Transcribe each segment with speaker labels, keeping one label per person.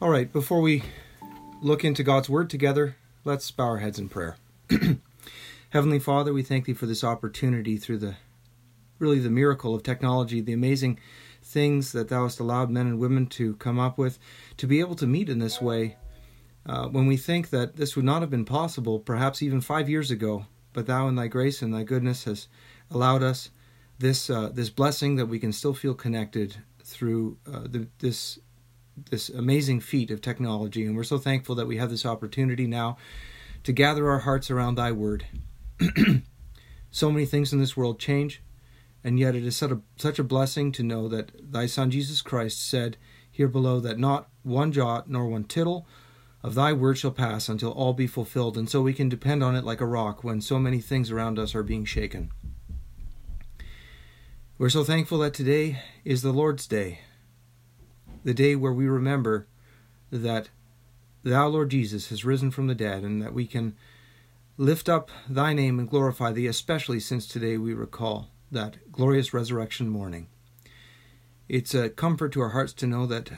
Speaker 1: All right, before we look into God's Word together, let's bow our heads in prayer. Heavenly Father, we thank Thee for this opportunity through the really the miracle of technology, the amazing things that Thou hast allowed men and women to come up with, to be able to meet in this way. Uh, when we think that this would not have been possible, perhaps even five years ago, but Thou in Thy grace and Thy goodness has allowed us this uh, this blessing that we can still feel connected through uh, the, this this amazing feat of technology, and we're so thankful that we have this opportunity now to gather our hearts around Thy Word. so many things in this world change, and yet it is such a, such a blessing to know that Thy Son Jesus Christ said here below that not one jot nor one tittle of Thy Word shall pass until all be fulfilled, and so we can depend on it like a rock when so many things around us are being shaken. We're so thankful that today is the Lord's Day the day where we remember that Thou, Lord Jesus, has risen from the dead, and that we can lift up Thy name and glorify Thee, especially since today we recall that glorious resurrection morning. It's a comfort to our hearts to know that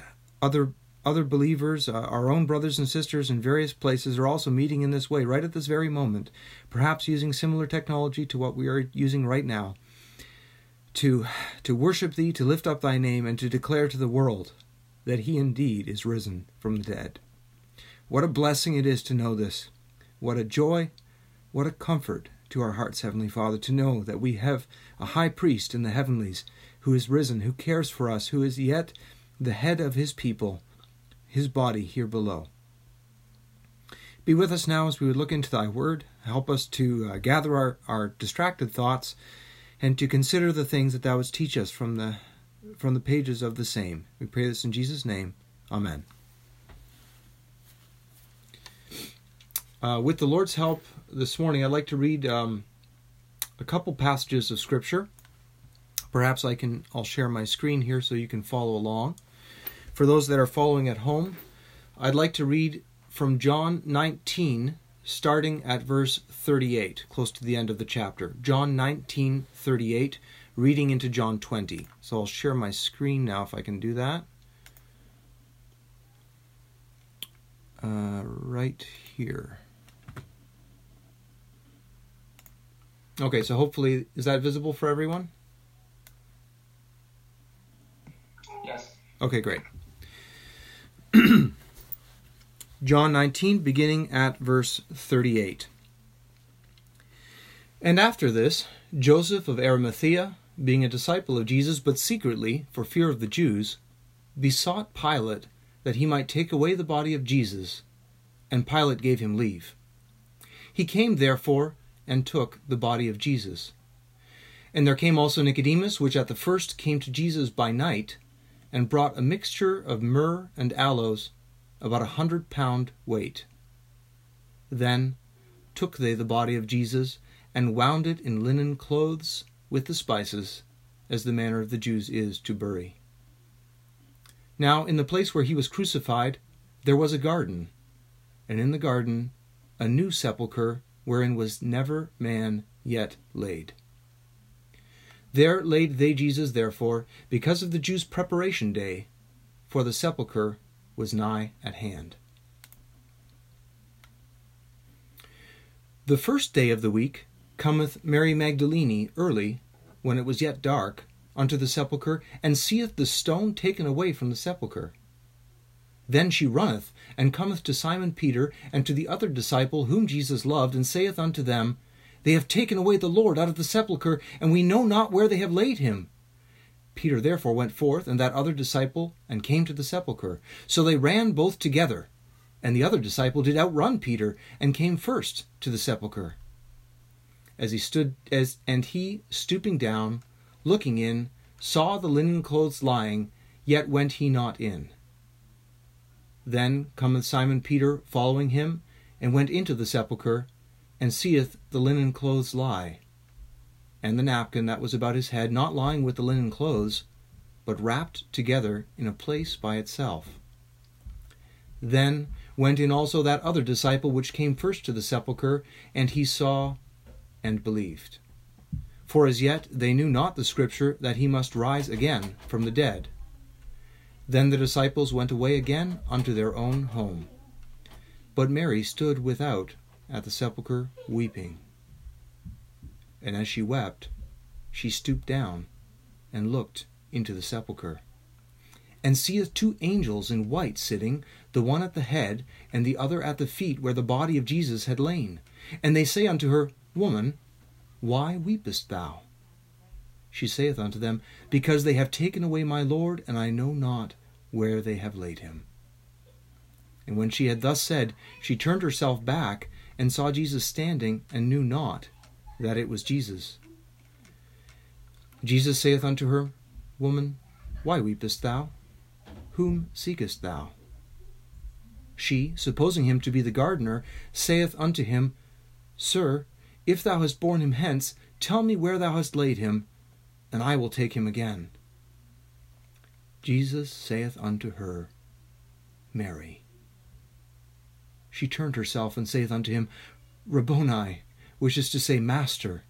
Speaker 1: other other believers, uh, our own brothers and sisters in various places, are also meeting in this way right at this very moment, perhaps using similar technology to what we are using right now, to to worship Thee, to lift up Thy name, and to declare to the world that he indeed is risen from the dead. What a blessing it is to know this. What a joy, what a comfort to our hearts, Heavenly Father, to know that we have a high priest in the heavenlies who is risen, who cares for us, who is yet the head of his people, his body here below. Be with us now as we would look into thy word. Help us to uh, gather our, our distracted thoughts and to consider the things that thou wouldst teach us from the from the pages of the same. We pray this in Jesus' name. Amen. Uh, with the Lord's help this morning, I'd like to read um, a couple passages of Scripture. Perhaps I can. I'll share my screen here so you can follow along. For those that are following at home, I'd like to read from John 19, starting at verse 38, close to the end of the chapter. John 19, 38 reading into John 20. So I'll share my screen now if I can do that. Uh, right here. Okay, so hopefully, is that visible for everyone?
Speaker 2: Yes.
Speaker 1: Okay, great. John 19, beginning at verse 38. And after this, Joseph of Arimathea, being a disciple of Jesus, but secretly, for fear of the Jews, besought Pilate that he might take away the body of Jesus, and Pilate gave him leave. He came, therefore, and took the body of Jesus. And there came also Nicodemus, which at the first came to Jesus by night, and brought a mixture of myrrh and aloes, about a hundred pound weight. Then took they the body of Jesus, and wound it in linen clothes with the spices, as the manner of the Jews is to bury. Now, in the place where he was crucified, there was a garden, and in the garden a new sepulchre wherein was never man yet laid. There laid they Jesus, therefore, because of the Jews' preparation day, for the sepulchre was nigh at hand. The first day of the week cometh Mary Magdalene early, when it was yet dark, unto the sepulchre, and seeth the stone taken away from the sepulchre. Then she runneth, and cometh to Simon Peter, and to the other disciple whom Jesus loved, and saith unto them, They have taken away the Lord out of the sepulchre, and we know not where they have laid him. Peter therefore went forth, and that other disciple, and came to the sepulchre. So they ran both together. And the other disciple did outrun Peter, and came first to the sepulchre as he stood as and he stooping down looking in saw the linen clothes lying yet went he not in. Then cometh simon peter following him and went into the sepulchre and seeth the linen clothes lie and the napkin that was about his head not lying with the linen clothes but wrapped together in a place by itself. Then went in also that other disciple which came first to the sepulchre and he saw and believed. For as yet they knew not the Scripture that he must rise again from the dead. Then the disciples went away again unto their own home. But Mary stood without at the sepulchre weeping. And as she wept, she stooped down and looked into the sepulchre, and seeth two angels in white sitting, the one at the head, and the other at the feet where the body of Jesus had lain. And they say unto her, Woman, why weepest thou? She saith unto them, Because they have taken away my Lord, and I know not where they have laid him. And when she had thus said, she turned herself back, and saw Jesus standing, and knew not that it was Jesus. Jesus saith unto her, Woman, why weepest thou? Whom seekest thou? She, supposing him to be the gardener, saith unto him, Sir, if thou hast borne him hence, tell me where thou hast laid him, and I will take him again. Jesus saith unto her, Mary. She turned herself and saith unto him, Rabboni, which is to say, Master.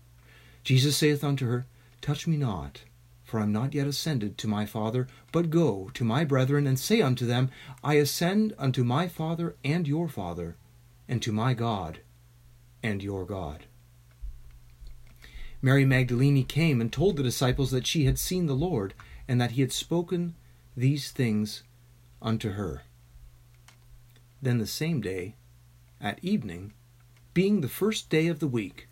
Speaker 1: Jesus saith unto her, Touch me not, for I am not yet ascended to my Father, but go to my brethren and say unto them, I ascend unto my Father and your Father, and to my God and your God. Mary Magdalene came and told the disciples that she had seen the Lord, and that he had spoken these things unto her. Then the same day, at evening, being the first day of the week,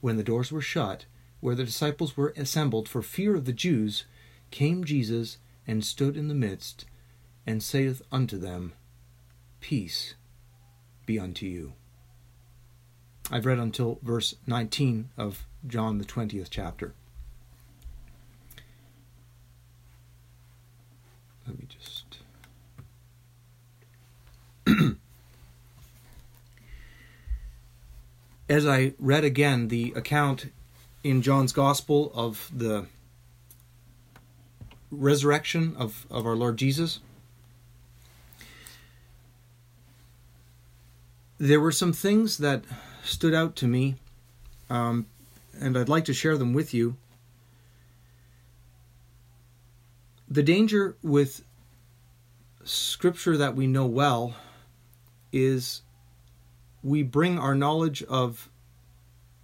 Speaker 1: when the doors were shut, where the disciples were assembled for fear of the Jews, came Jesus and stood in the midst, and saith unto them, Peace be unto you. I've read until verse 19 of John, the 20th chapter. Let me just. As I read again the account in John's Gospel of the resurrection of, of our Lord Jesus, there were some things that stood out to me, um, and I'd like to share them with you. The danger with scripture that we know well is we bring our knowledge of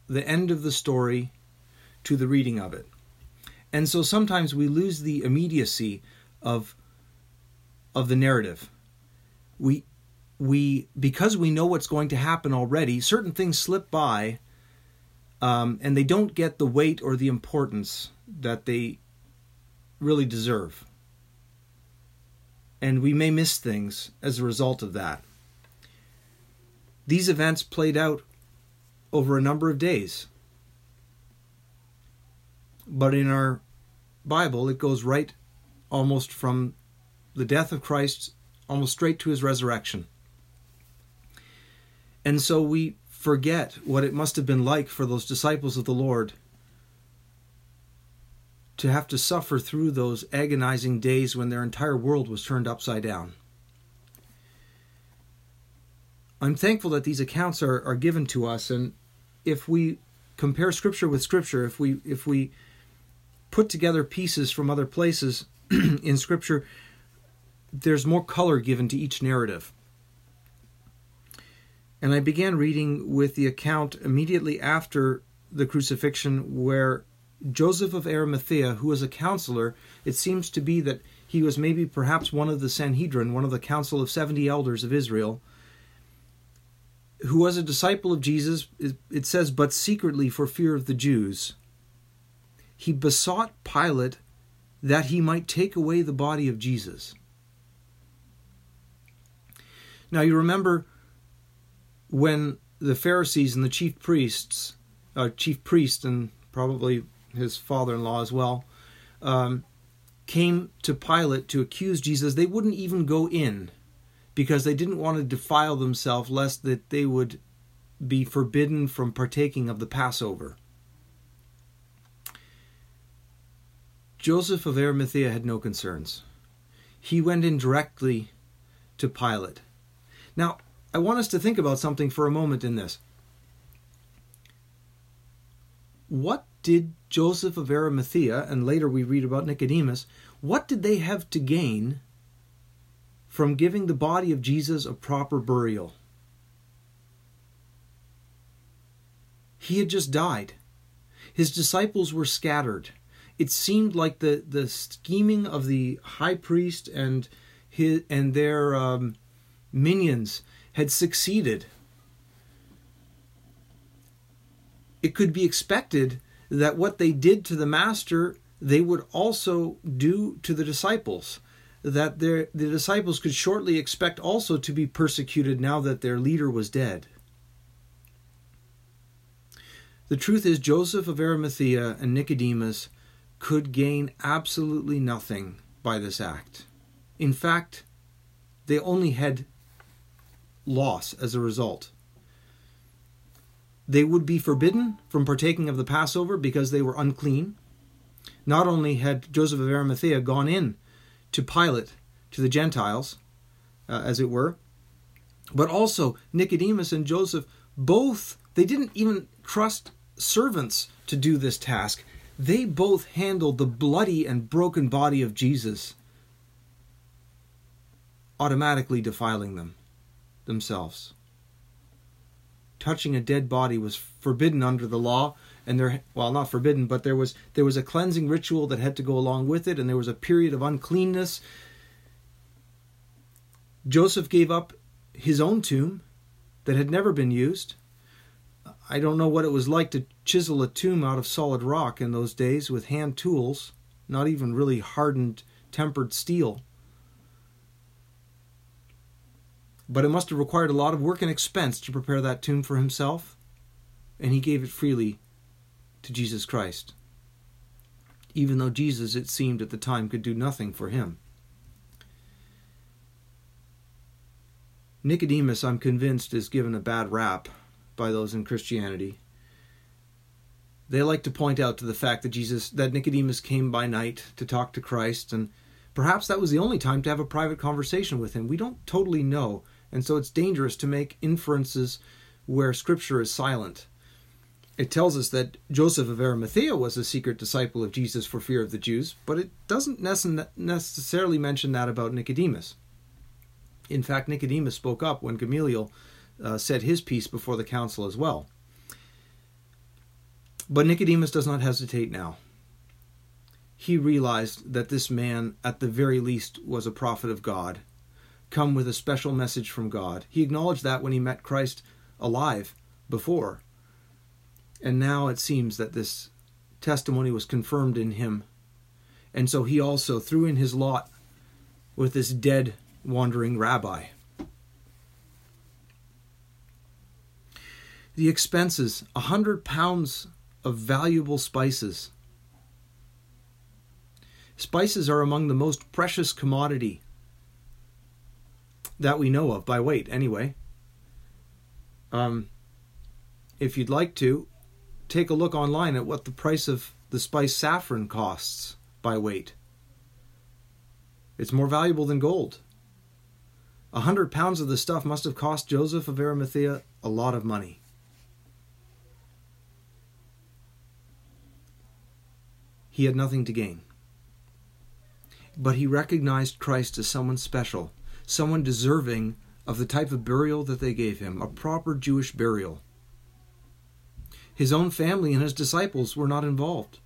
Speaker 1: the end of the story to the reading of it. And so sometimes we lose the immediacy of of the narrative. We we because we know what's going to happen already, certain things slip by um, and they don't get the weight or the importance that they really deserve. And we may miss things as a result of that. These events played out over a number of days. But in our Bible, it goes right almost from the death of Christ almost straight to his resurrection. And so we forget what it must have been like for those disciples of the Lord to have to suffer through those agonizing days when their entire world was turned upside down. I'm thankful that these accounts are, are given to us, and if we compare Scripture with Scripture, if we if we put together pieces from other places in Scripture, there's more color given to each narrative. And I began reading with the account immediately after the crucifixion where Joseph of Arimathea, who was a counselor, it seems to be that he was maybe perhaps one of the Sanhedrin, one of the council of 70 elders of Israel, who was a disciple of Jesus, it says, but secretly for fear of the Jews. He besought Pilate that he might take away the body of Jesus. Now you remember when the Pharisees and the chief priests, uh, chief priest and probably his father-in-law as well, um, came to Pilate to accuse Jesus, they wouldn't even go in because they didn't want to defile themselves lest that they would be forbidden from partaking of the Passover. Joseph of Arimathea had no concerns. He went in directly to Pilate. Now, I want us to think about something for a moment in this. What did Joseph of Arimathea, and later we read about Nicodemus, what did they have to gain from giving the body of Jesus a proper burial. He had just died. His disciples were scattered. It seemed like the, the scheming of the high priest and his and their um, minions had succeeded. It could be expected that what they did to the master, they would also do to the disciples. That their, the disciples could shortly expect also to be persecuted now that their leader was dead. The truth is, Joseph of Arimathea and Nicodemus could gain absolutely nothing by this act. In fact, they only had loss as a result. They would be forbidden from partaking of the Passover because they were unclean. Not only had Joseph of Arimathea gone in to Pilate, to the Gentiles, uh, as it were, but also Nicodemus and Joseph both, they didn't even trust servants to do this task. They both handled the bloody and broken body of Jesus, automatically defiling them themselves. Touching a dead body was forbidden under the law, and there well not forbidden, but there was there was a cleansing ritual that had to go along with it, and there was a period of uncleanness. Joseph gave up his own tomb that had never been used I don't know what it was like to chisel a tomb out of solid rock in those days with hand tools, not even really hardened, tempered steel. But it must have required a lot of work and expense to prepare that tomb for himself, and he gave it freely to Jesus Christ, even though Jesus, it seemed at the time, could do nothing for him. Nicodemus, I'm convinced, is given a bad rap by those in Christianity. They like to point out to the fact that Jesus, that Nicodemus came by night to talk to Christ, and perhaps that was the only time to have a private conversation with him. We don't totally know, and so it's dangerous to make inferences where Scripture is silent. It tells us that Joseph of Arimathea was a secret disciple of Jesus for fear of the Jews, but it doesn't necessarily mention that about Nicodemus. In fact, Nicodemus spoke up when Gamaliel uh, said his piece before the council as well. But Nicodemus does not hesitate now. He realized that this man, at the very least, was a prophet of God, come with a special message from God. He acknowledged that when he met Christ alive before. And now it seems that this testimony was confirmed in him. And so he also threw in his lot with this dead, wandering rabbi. The expenses a hundred pounds of valuable spices. Spices are among the most precious commodity that we know of by weight, anyway. Um, if you'd like to, take a look online at what the price of the spice saffron costs by weight. It's more valuable than gold. A hundred pounds of the stuff must have cost Joseph of Arimathea a lot of money. he had nothing to gain. But he recognized Christ as someone special, someone deserving of the type of burial that they gave him, a proper Jewish burial. His own family and his disciples were not involved.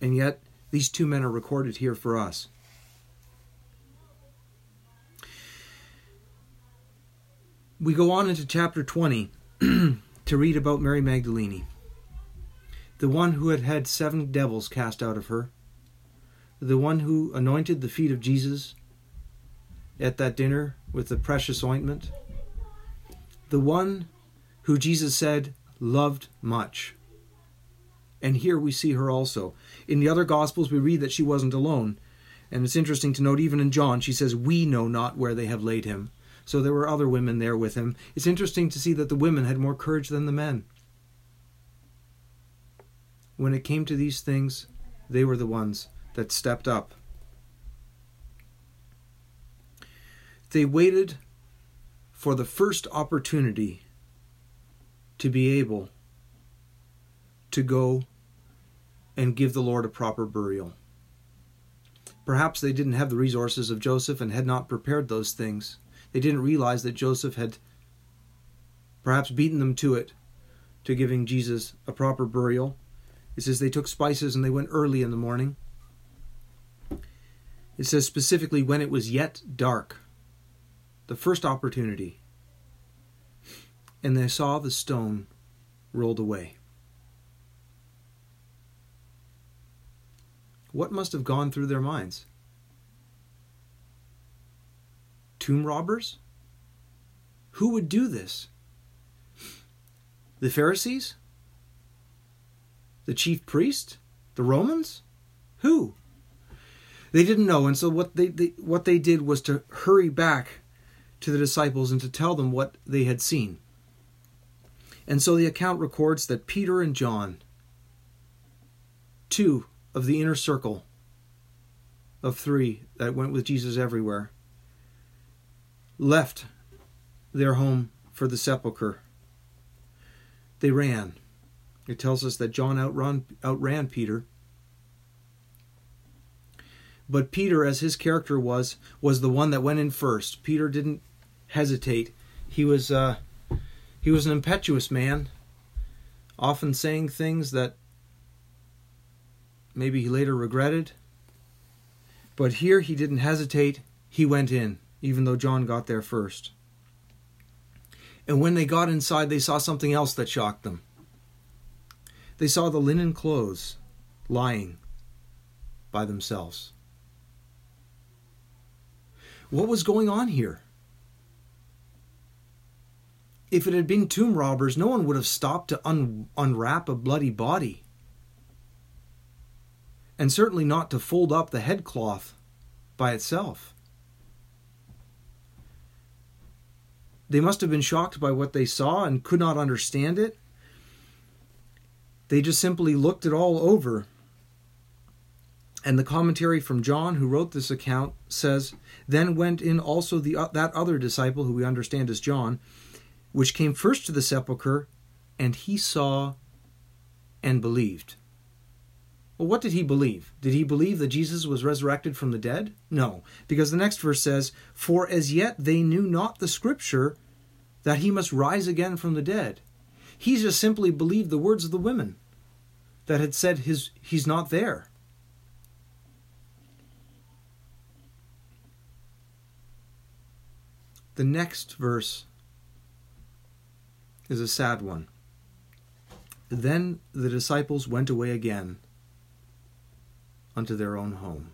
Speaker 1: And yet, these two men are recorded here for us. We go on into chapter 20 to read about Mary Magdalene the one who had had seven devils cast out of her, the one who anointed the feet of Jesus at that dinner with the precious ointment, the one who Jesus said loved much. And here we see her also. In the other Gospels, we read that she wasn't alone. And it's interesting to note, even in John, she says, We know not where they have laid him. So there were other women there with him. It's interesting to see that the women had more courage than the men. When it came to these things, they were the ones that stepped up. They waited for the first opportunity to be able to go and give the Lord a proper burial. Perhaps they didn't have the resources of Joseph and had not prepared those things. They didn't realize that Joseph had perhaps beaten them to it, to giving Jesus a proper burial. It says they took spices and they went early in the morning. It says specifically when it was yet dark, the first opportunity. And they saw the stone rolled away. What must have gone through their minds? Tomb robbers? Who would do this? The Pharisees? The chief priest? The Romans? Who? They didn't know, and so what they, they what they did was to hurry back to the disciples and to tell them what they had seen. And so the account records that Peter and John, two of the inner circle of three that went with Jesus everywhere, left their home for the sepulchre. They ran. It tells us that John outrun, outran Peter. But Peter, as his character was, was the one that went in first. Peter didn't hesitate. He was uh, he was an impetuous man, often saying things that maybe he later regretted. But here he didn't hesitate. He went in, even though John got there first. And when they got inside, they saw something else that shocked them. They saw the linen clothes lying by themselves. What was going on here? If it had been tomb robbers, no one would have stopped to un- unwrap a bloody body. And certainly not to fold up the headcloth by itself. They must have been shocked by what they saw and could not understand it. They just simply looked it all over. And the commentary from John, who wrote this account, says, Then went in also the, uh, that other disciple, who we understand is John, which came first to the sepulchre, and he saw and believed. Well, what did he believe? Did he believe that Jesus was resurrected from the dead? No, because the next verse says, For as yet they knew not the scripture that he must rise again from the dead. He just simply believed the words of the women that had said his, he's not there. The next verse is a sad one. Then the disciples went away again unto their own home.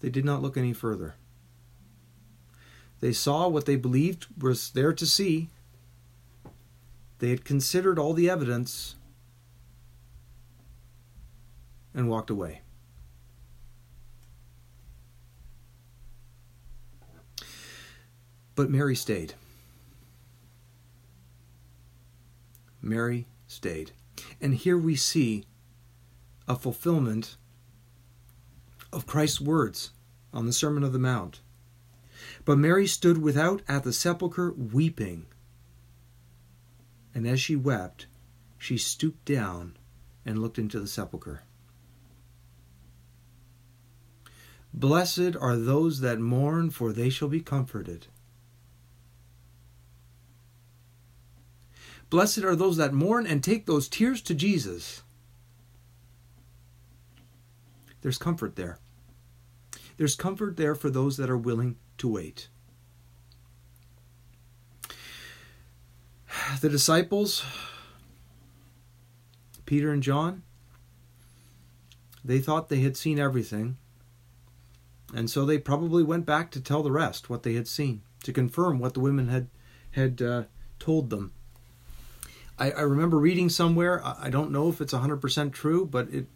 Speaker 1: They did not look any further. They saw what they believed was there to see. They had considered all the evidence and walked away. But Mary stayed. Mary stayed. And here we see a fulfillment of Christ's words on the Sermon of the Mount. But Mary stood without at the sepulchre weeping. And as she wept, she stooped down and looked into the sepulchre. Blessed are those that mourn, for they shall be comforted. Blessed are those that mourn and take those tears to Jesus. There's comfort there. There's comfort there for those that are willing to wait. The disciples, Peter and John, they thought they had seen everything. And so they probably went back to tell the rest what they had seen, to confirm what the women had had uh, told them. I, I remember reading somewhere. I don't know if it's hundred percent true, but it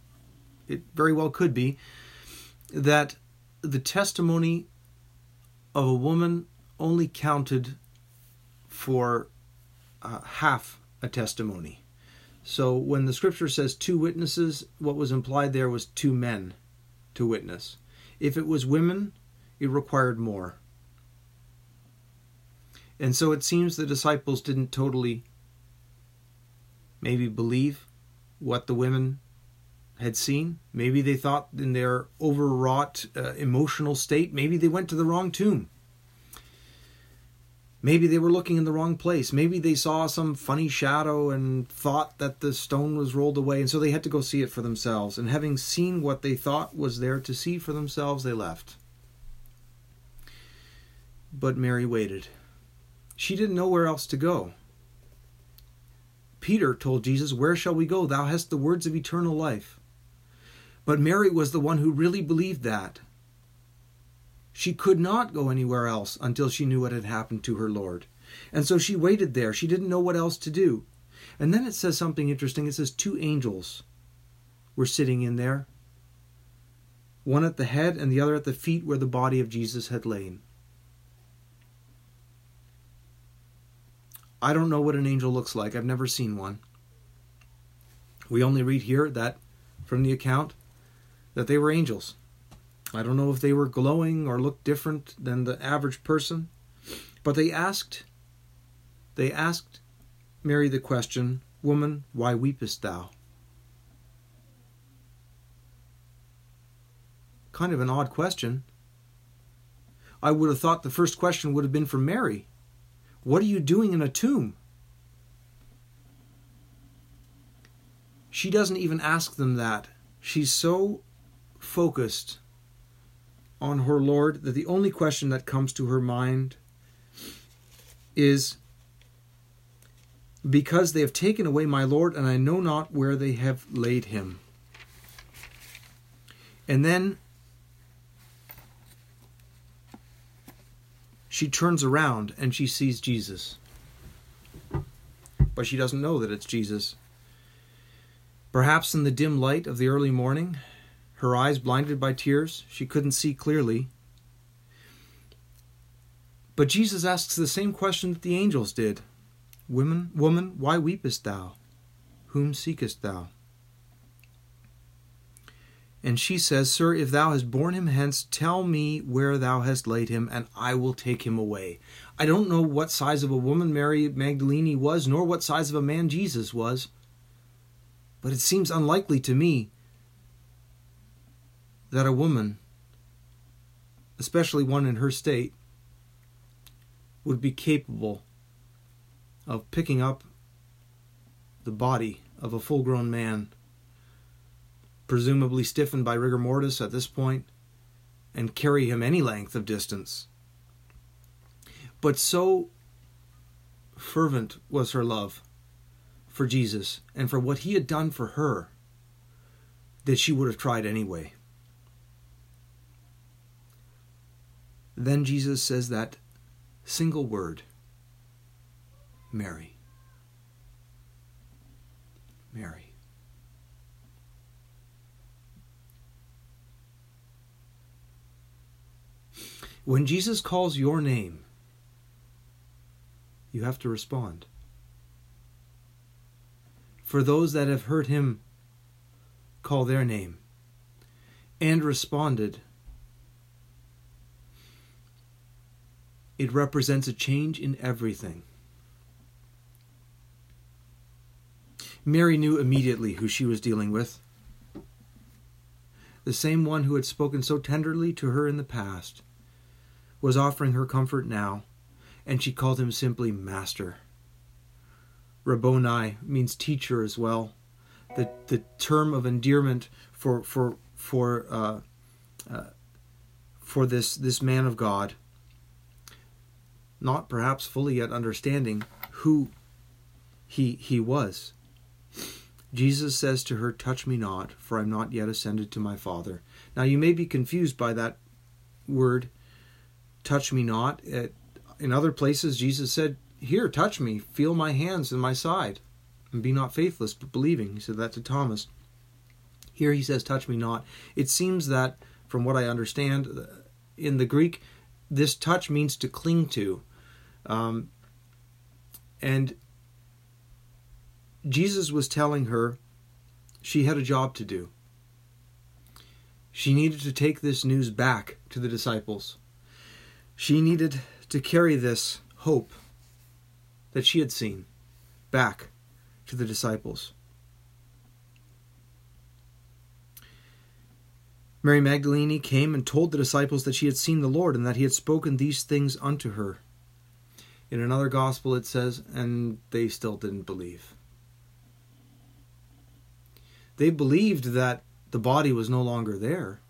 Speaker 1: it very well could be that the testimony of a woman only counted for uh, half a testimony. So when the scripture says two witnesses, what was implied there was two men to witness. If it was women, it required more. And so it seems the disciples didn't totally maybe believe what the women had seen. Maybe they thought in their overwrought uh, emotional state, maybe they went to the wrong tomb. Maybe they were looking in the wrong place. Maybe they saw some funny shadow and thought that the stone was rolled away, and so they had to go see it for themselves. And having seen what they thought was there to see for themselves, they left. But Mary waited. She didn't know where else to go. Peter told Jesus, Where shall we go? Thou hast the words of eternal life. But Mary was the one who really believed that. She could not go anywhere else until she knew what had happened to her Lord. And so she waited there. She didn't know what else to do. And then it says something interesting. It says two angels were sitting in there, one at the head and the other at the feet where the body of Jesus had lain. I don't know what an angel looks like. I've never seen one. We only read here that from the account that they were angels. I don't know if they were glowing or looked different than the average person, but they asked they asked Mary the question, "Woman, why weepest thou?" Kind of an odd question. I would have thought the first question would have been for Mary. What are you doing in a tomb? She doesn't even ask them that. She's so focused on her Lord that the only question that comes to her mind is because they have taken away my Lord, and I know not where they have laid him. And then she turns around and she sees Jesus. But she doesn't know that it's Jesus. Perhaps in the dim light of the early morning, her eyes blinded by tears, she couldn't see clearly. But Jesus asks the same question that the angels did Woman, woman, why weepest thou? Whom seekest thou? And she says, Sir, if thou hast borne him hence, tell me where thou hast laid him, and I will take him away. I don't know what size of a woman Mary Magdalene was, nor what size of a man Jesus was, but it seems unlikely to me that a woman, especially one in her state, would be capable of picking up the body of a full grown man, presumably stiffened by rigor mortis at this point, and carry him any length of distance. But so fervent was her love for Jesus and for what he had done for her that she would have tried anyway. Then Jesus says that single word Mary. Mary. When Jesus calls your name, you have to respond. For those that have heard him call their name and responded, It represents a change in everything. Mary knew immediately who she was dealing with. The same one who had spoken so tenderly to her in the past was offering her comfort now, and she called him simply Master. Rabboni means teacher as well. The, the term of endearment for for for uh, uh, for this this man of God not perhaps fully yet understanding who he he was. Jesus says to her, Touch me not, for I am not yet ascended to my Father. Now you may be confused by that word, touch me not. In other places, Jesus said, Here, touch me, feel my hands and my side, and be not faithless, but believing. He said that to Thomas. Here he says, Touch me not. It seems that, from what I understand, in the Greek, this touch means to cling to. Um, and Jesus was telling her she had a job to do. She needed to take this news back to the disciples. She needed to carry this hope that she had seen back to the disciples. Mary Magdalene came and told the disciples that she had seen the Lord and that he had spoken these things unto her. In another gospel, it says, and they still didn't believe. They believed that the body was no longer there,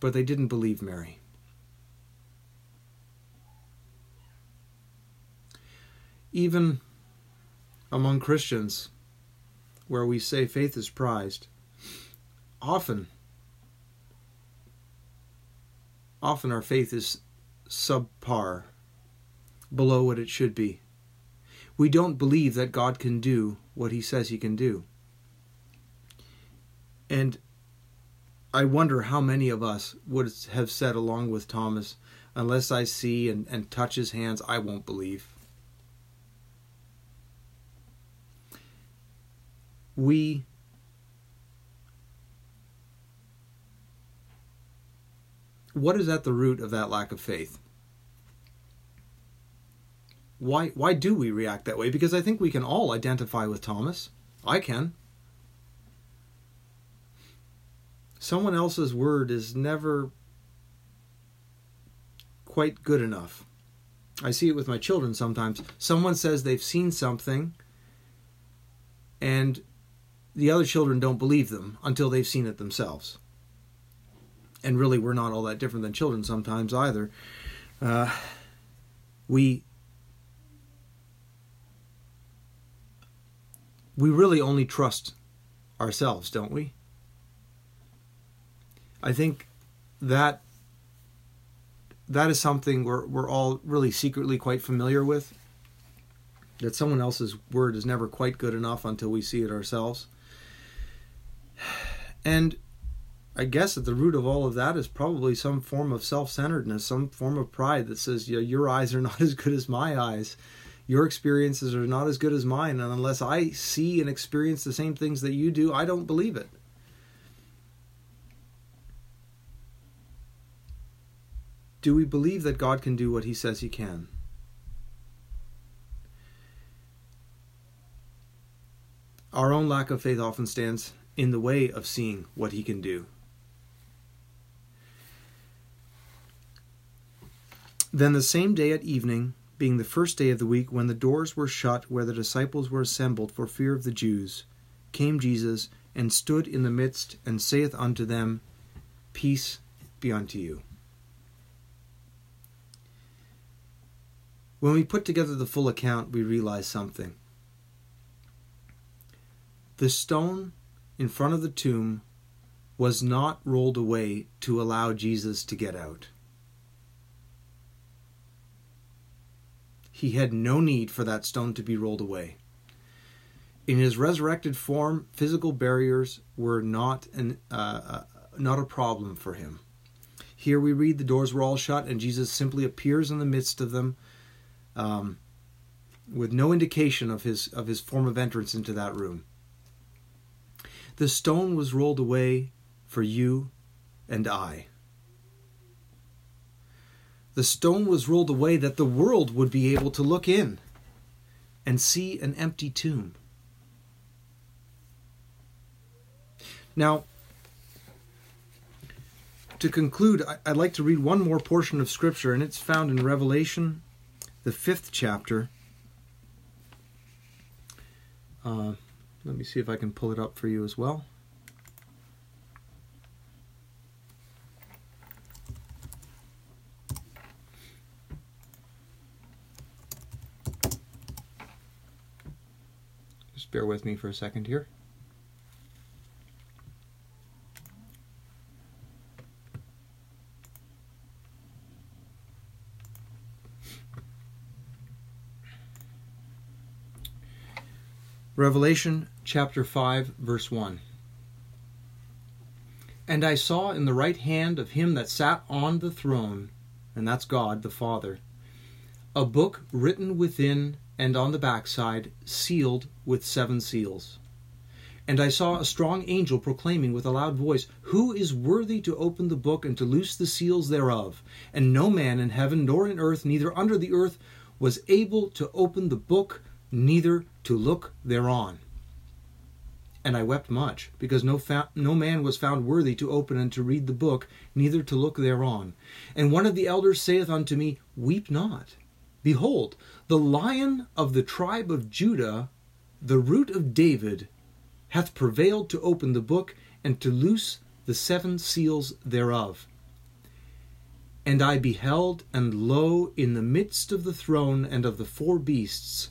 Speaker 1: but they didn't believe Mary. Even among Christians, where we say faith is prized, often often our faith is subpar, below what it should be. We don't believe that God can do what he says he can do. And I wonder how many of us would have said, along with Thomas, unless I see and, and touch his hands, I won't believe. We what is at the root of that lack of faith? Why why do we react that way? Because I think we can all identify with Thomas. I can. Someone else's word is never quite good enough. I see it with my children sometimes. Someone says they've seen something and the other children don't believe them until they've seen it themselves and really we're not all that different than children sometimes either. Uh, we we really only trust ourselves, don't we? I think that that is something we're we're all really secretly quite familiar with. That someone else's word is never quite good enough until we see it ourselves. And I guess at the root of all of that is probably some form of self centeredness, some form of pride that says, yeah, your eyes are not as good as my eyes. Your experiences are not as good as mine. And unless I see and experience the same things that you do, I don't believe it. Do we believe that God can do what he says he can? Our own lack of faith often stands in the way of seeing what he can do. Then the same day at evening, being the first day of the week, when the doors were shut where the disciples were assembled for fear of the Jews, came Jesus and stood in the midst and saith unto them, Peace be unto you. When we put together the full account, we realize something. The stone in front of the tomb was not rolled away to allow Jesus to get out. he had no need for that stone to be rolled away. In his resurrected form, physical barriers were not an uh, uh, not a problem for him. Here we read the doors were all shut, and Jesus simply appears in the midst of them, um, with no indication of his of his form of entrance into that room. The stone was rolled away for you and I the stone was rolled away that the world would be able to look in and see an empty tomb. Now, to conclude, I'd like to read one more portion of Scripture, and it's found in Revelation, the fifth chapter. Uh, let me see if I can pull it up for you as well. Just bear with me for a second here. Revelation chapter 5, verse 1. And I saw in the right hand of him that sat on the throne, and that's God the Father, a book written within and on the backside, sealed with seven seals. And I saw a strong angel proclaiming with a loud voice, Who is worthy to open the book and to loose the seals thereof? And no man in heaven nor in earth, neither under the earth, was able to open the book, neither to look thereon. And I wept much, because no, fa- no man was found worthy to open and to read the book, neither to look thereon. And one of the elders saith unto me, Weep not. Behold, the lion of the tribe of Judah, the root of David, hath prevailed to open the book and to loose the seven seals thereof. And I beheld, and lo, in the midst of the throne and of the four beasts,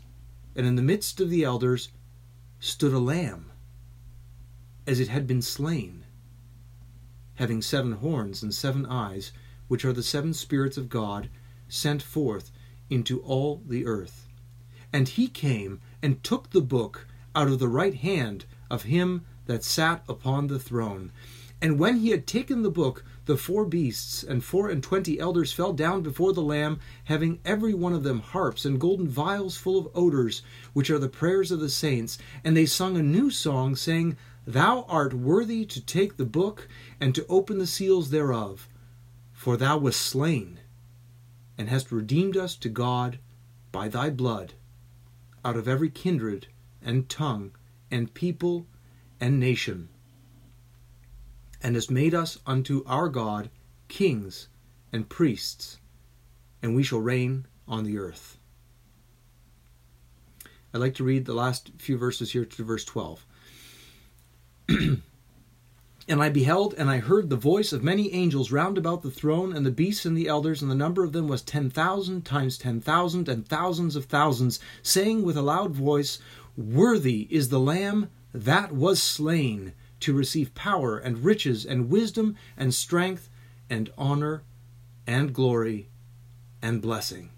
Speaker 1: and in the midst of the elders, stood a lamb, as it had been slain, having seven horns and seven eyes, which are the seven spirits of God, sent forth into all the earth. And he came and took the book out of the right hand of him that sat upon the throne. And when he had taken the book, the four beasts and four and twenty elders fell down before the Lamb, having every one of them harps and golden vials full of odors, which are the prayers of the saints. And they sung a new song, saying, Thou art worthy to take the book and to open the seals thereof, for thou wast slain, and hast redeemed us to God by thy blood, out of every kindred and tongue and people and nation and has made us unto our God kings and priests, and we shall reign on the earth. I'd like to read the last few verses here to verse 12. And I beheld, and I heard the voice of many angels round about the throne, and the beasts and the elders, and the number of them was ten thousand times ten thousand, and thousands of thousands, saying with a loud voice, Worthy is the Lamb that was slain to receive power and riches and wisdom and strength and honor and glory and blessing.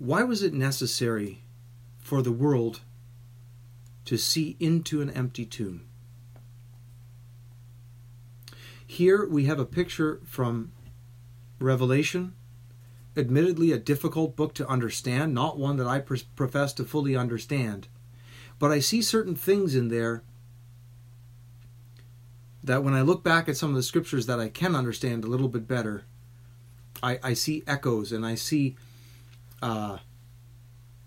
Speaker 1: Why was it necessary for the world to see into an empty tomb? Here we have a picture from Revelation admittedly a difficult book to understand, not one that I pr- profess to fully understand. But I see certain things in there that when I look back at some of the scriptures that I can understand a little bit better, I, I see echoes and I see uh,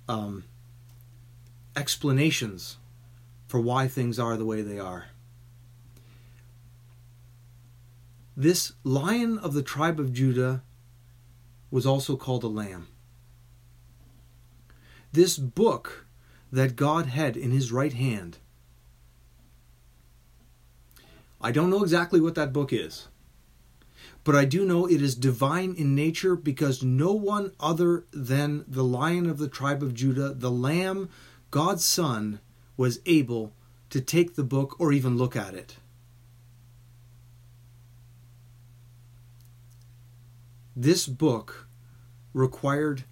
Speaker 1: um, explanations for why things are the way they are. This lion of the tribe of Judah was also called a lamb. This book that God had in his right hand. I don't know exactly what that book is, but I do know it is divine in nature because no one other than the lion of the tribe of Judah, the lamb, God's son, was able to take the book or even look at it. This book required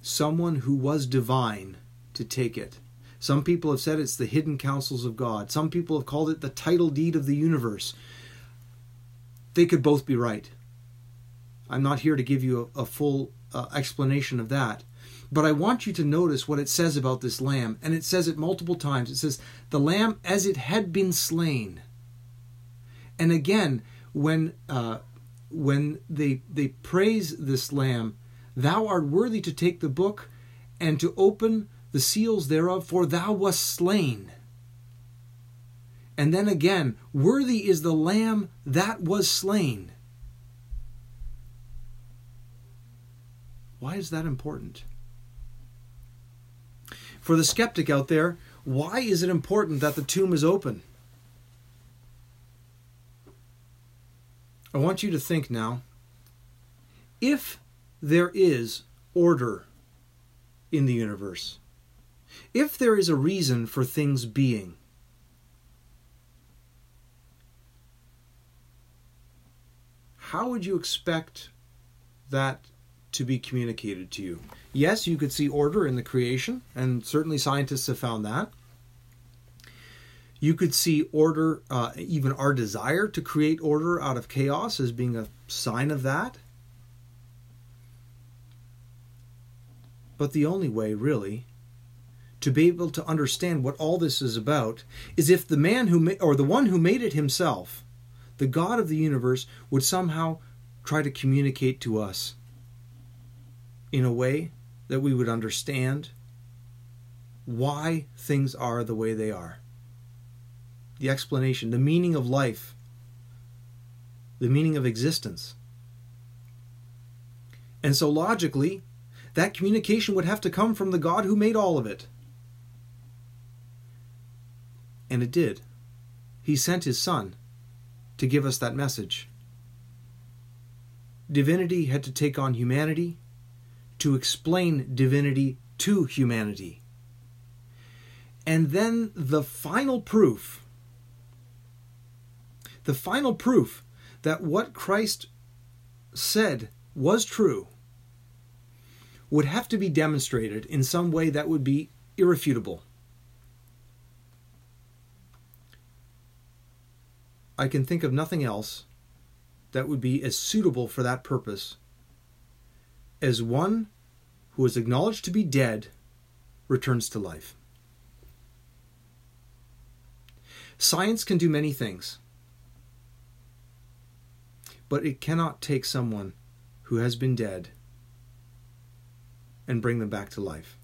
Speaker 1: someone who was divine to take it. Some people have said it's the hidden counsels of God. Some people have called it the title deed of the universe. They could both be right. I'm not here to give you a, a full uh, explanation of that. But I want you to notice what it says about this lamb. And it says it multiple times. It says, the lamb as it had been slain. And again, when uh, when they they praise this lamb thou art worthy to take the book and to open the seals thereof for thou wast slain. And then again worthy is the lamb that was slain. Why is that important? For the skeptic out there why is it important that the tomb is open I want you to think now if there is order in the universe, if there is a reason for things being, how would you expect that to be communicated to you? Yes, you could see order in the creation, and certainly scientists have found that. You could see order, uh, even our desire to create order out of chaos as being a sign of that. But the only way, really, to be able to understand what all this is about is if the man who, ma- or the one who made it himself, the God of the universe, would somehow try to communicate to us in a way that we would understand why things are the way they are. The explanation, the meaning of life, the meaning of existence. And so logically, that communication would have to come from the God who made all of it. And it did. He sent his Son to give us that message. Divinity had to take on humanity to explain divinity to humanity. And then the final proof, the final proof that what Christ said was true would have to be demonstrated in some way that would be irrefutable. I can think of nothing else that would be as suitable for that purpose as one who is acknowledged to be dead returns to life. Science can do many things, but it cannot take someone who has been dead and bring them back to life.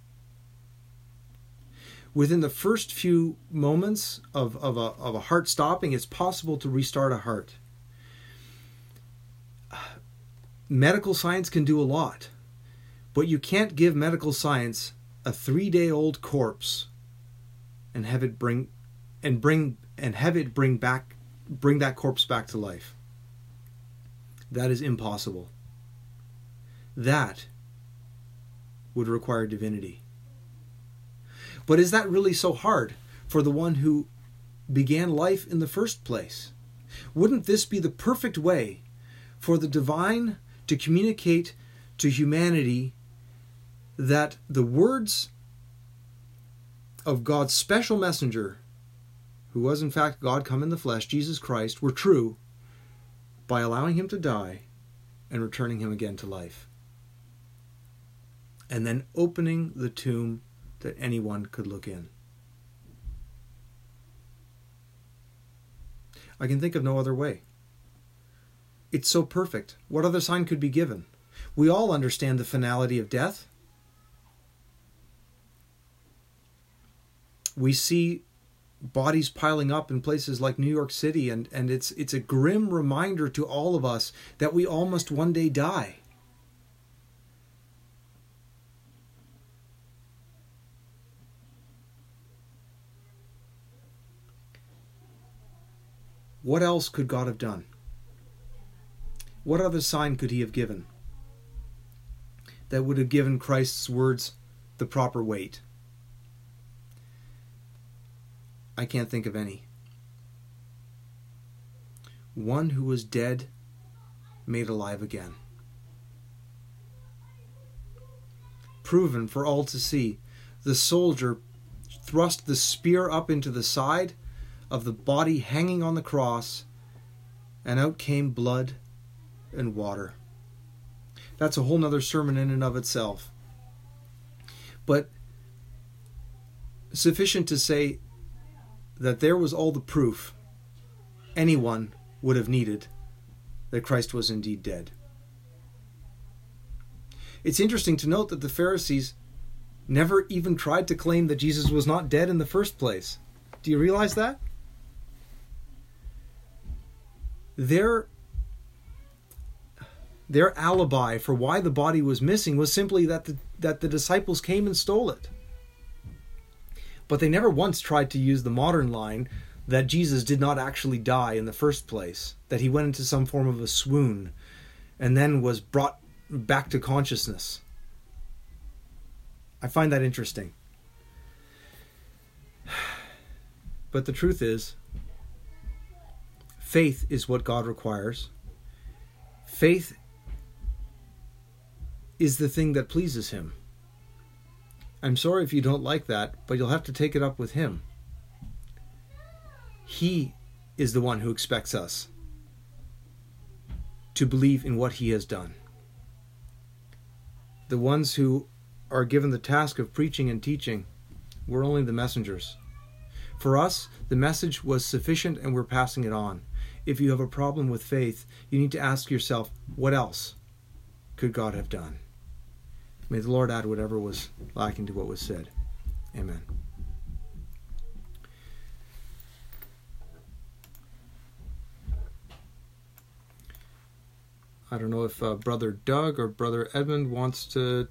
Speaker 1: Within the first few moments of, of, a, of a heart stopping, it's possible to restart a heart. Medical science can do a lot, but you can't give medical science a three day old corpse and have it bring and bring and have it bring back bring that corpse back to life. That is impossible. That would require divinity. But is that really so hard for the one who began life in the first place? Wouldn't this be the perfect way for the divine to communicate to humanity that the words of God's special messenger, who was in fact God come in the flesh, Jesus Christ, were true by allowing him to die and returning him again to life? and then opening the tomb that anyone could look in. I can think of no other way. It's so perfect. What other sign could be given? We all understand the finality of death. We see bodies piling up in places like New York City and, and it's it's a grim reminder to all of us that we all must one day die. What else could God have done? What other sign could he have given that would have given Christ's words the proper weight? I can't think of any. One who was dead made alive again. Proven for all to see, the soldier thrust the spear up into the side of the body hanging on the cross, and out came blood and water. That's a whole nother sermon in and of itself. But sufficient to say that there was all the proof anyone would have needed that Christ was indeed dead. It's interesting to note that the Pharisees never even tried to claim that Jesus was not dead in the first place. Do you realize that? their their alibi for why the body was missing was simply that the, that the disciples came and stole it. But they never once tried to use the modern line that Jesus did not actually die in the first place, that he went into some form of a swoon and then was brought back to consciousness. I find that interesting. But the truth is, Faith is what God requires. Faith is the thing that pleases Him. I'm sorry if you don't like that, but you'll have to take it up with Him. He is the one who expects us to believe in what He has done. The ones who are given the task of preaching and teaching, we're only the messengers. For us, the message was sufficient and we're passing it on if you have a problem with faith, you need to ask yourself, what else could God have done? May the Lord add whatever was lacking to what was said. Amen. I don't know if uh, Brother Doug or Brother Edmund wants to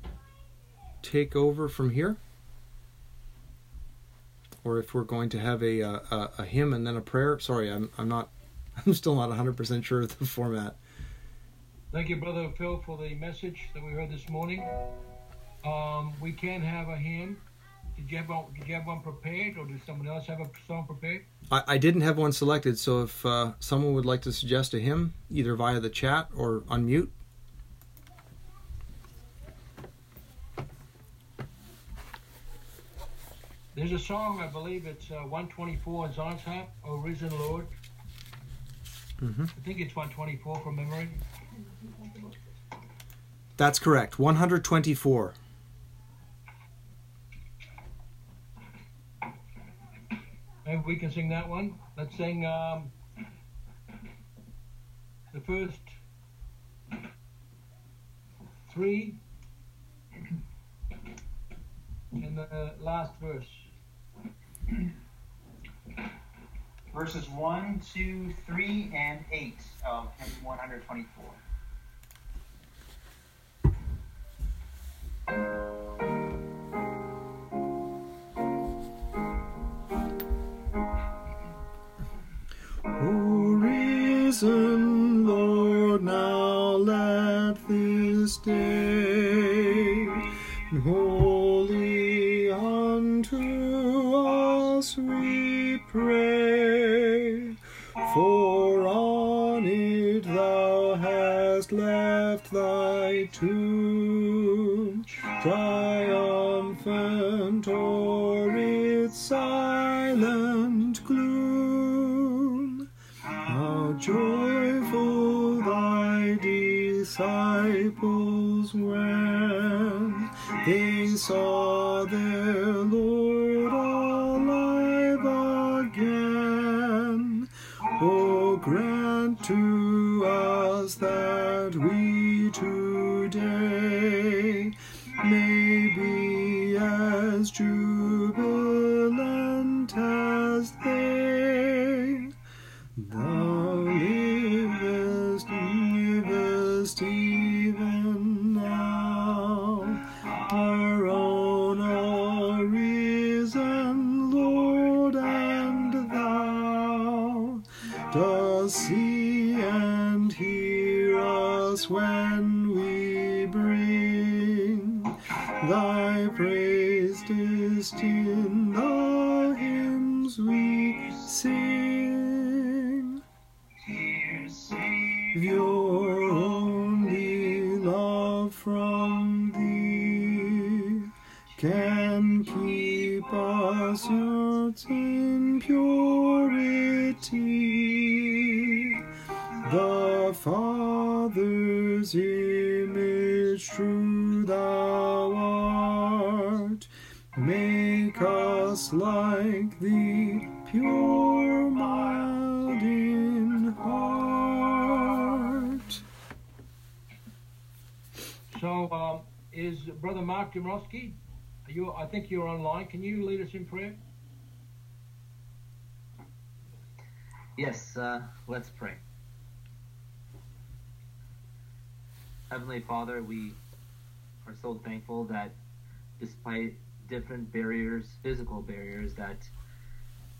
Speaker 1: take over from here, or if we're going to have a uh, a, a hymn and then a prayer. Sorry, I'm I'm not I'm still not 100 percent sure of the format.
Speaker 3: Thank you, Brother Phil, for the message that we heard this morning. Um, we can have a hymn. Did you have one, did you have one prepared, or did someone else have a song prepared?
Speaker 1: I, I didn't have one selected, so if uh, someone would like to suggest a hymn, either via the chat or unmute.
Speaker 3: There's a song, I believe it's uh, 124 in Zion's Harp, O Risen Lord.
Speaker 1: Mm-hmm.
Speaker 3: I think it's 124 from memory.
Speaker 1: That's correct. 124.
Speaker 3: Maybe we can sing that one. Let's sing um, the first three and the last verse.
Speaker 2: Verses 1, 2, 3, and 8 of hymn 124.
Speaker 1: Risen Lord, now let this day holy unto us we pray. For on it thou hast left thy they in the hymns we sing. Your only love from thee can keep us hearts in us like thee, pure, mild in heart.
Speaker 3: So, um, is Brother Mark Domrowski? You? I think you're online. Can you lead us in prayer?
Speaker 4: Yes, uh, let's pray. Heavenly Father, we are so thankful that despite different barriers, physical barriers that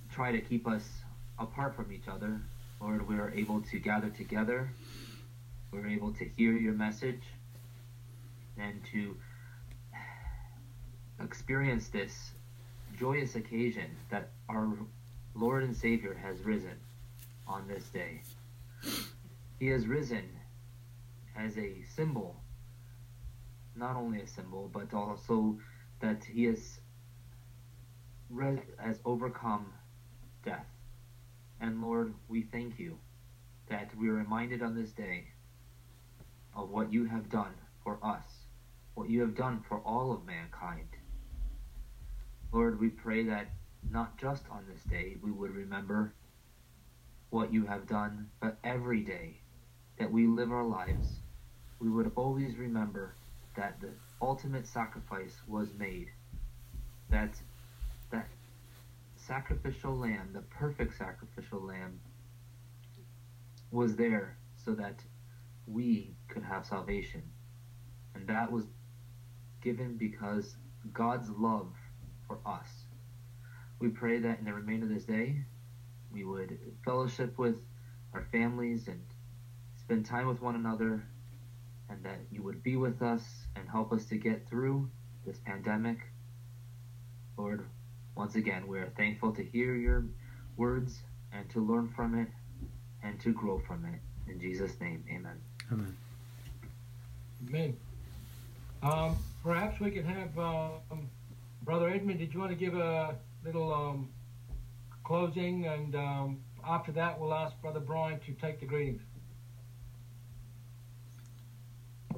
Speaker 4: try to keep us apart from each other, Lord, we are able to gather together. We're able to hear your message and to experience this joyous occasion that our Lord and Savior has risen on this day. He has risen as a symbol, not only a symbol, but also that he has has overcome death. And Lord, we thank you that we are reminded on this day of what you have done for us, what you have done for all of mankind. Lord, we pray that not just on this day we would remember what you have done, but every day that we live our lives, we would always remember that the ultimate sacrifice was made. That that sacrificial lamb, the perfect sacrificial lamb, was there so that we could have salvation. And that was given because God's love for us. We pray that in the remainder of this day, we would fellowship with our families and spend time with one another, and that you would be with us and help us to get through this pandemic. Lord, once again, we are thankful to hear your words and to learn from it and to grow from it. In Jesus' name, amen.
Speaker 1: Amen.
Speaker 3: Amen. Um, perhaps we could have um, Brother Edmund. Did you want to give a little um, closing, and um, after that, we'll ask Brother Brian to take the greetings.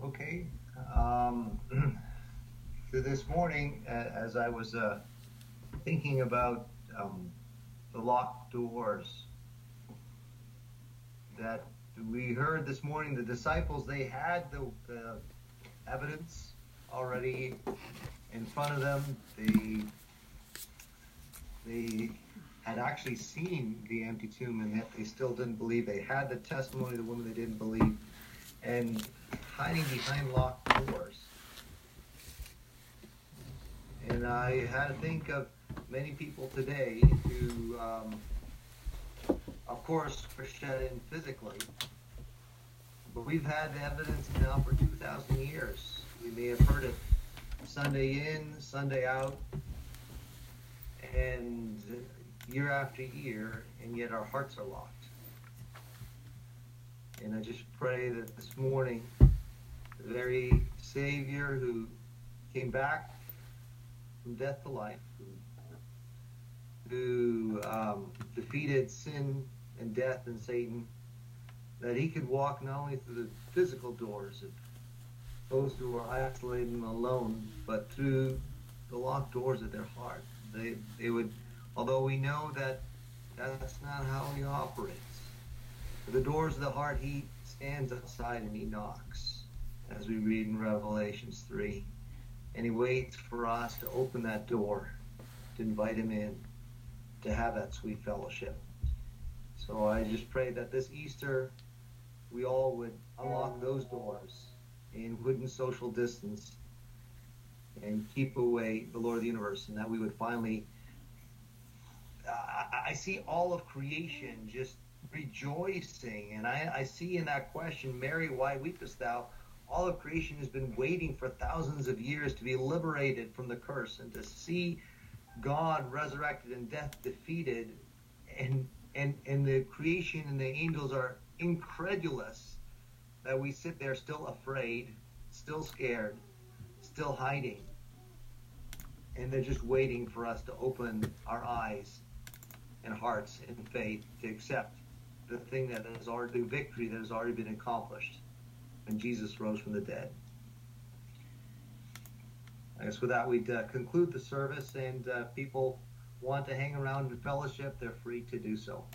Speaker 5: Okay. Um, this morning, as I was uh, thinking about um, the locked doors, that we heard this morning, the disciples they had the, the evidence already in front of them. They they had actually seen the empty tomb, and yet they still didn't believe. They had the testimony of the woman they didn't believe, and hiding behind locked doors. And I had to think of many people today who, um, of course, were shut in physically, but we've had evidence now for 2,000 years. We may have heard it Sunday in, Sunday out, and year after year, and yet our hearts are locked. And I just pray that this morning, very Savior who came back from death to life, who, um, defeated sin and death and Satan, that he could walk not only through the physical doors of those who are isolated and alone, but through the locked doors of their heart. They, they would, although we know that that's not how he operates. The doors of the heart, he stands outside and he knocks, as we read in Revelations 3. And he waits for us to open that door, to invite him in, to have that sweet fellowship. So I just pray that this Easter, we all would unlock those doors and wouldn't social distance and keep away the Lord of the universe, and that we would finally. I, see all of creation just rejoicing, and I, I see in that question, Mary, why weepest thou? All of creation has been waiting for thousands of years to be liberated from the curse and to see God resurrected and death defeated, and and and the creation and the angels are incredulous that we sit there still afraid, still scared, still hiding. And they're just waiting for us to open our eyes and hearts and faith to accept the thing that has already, victory that has already been accomplished when Jesus rose from the dead. I guess with that, we'd uh, conclude the service, and uh, people want to hang around in fellowship, they're free to do so.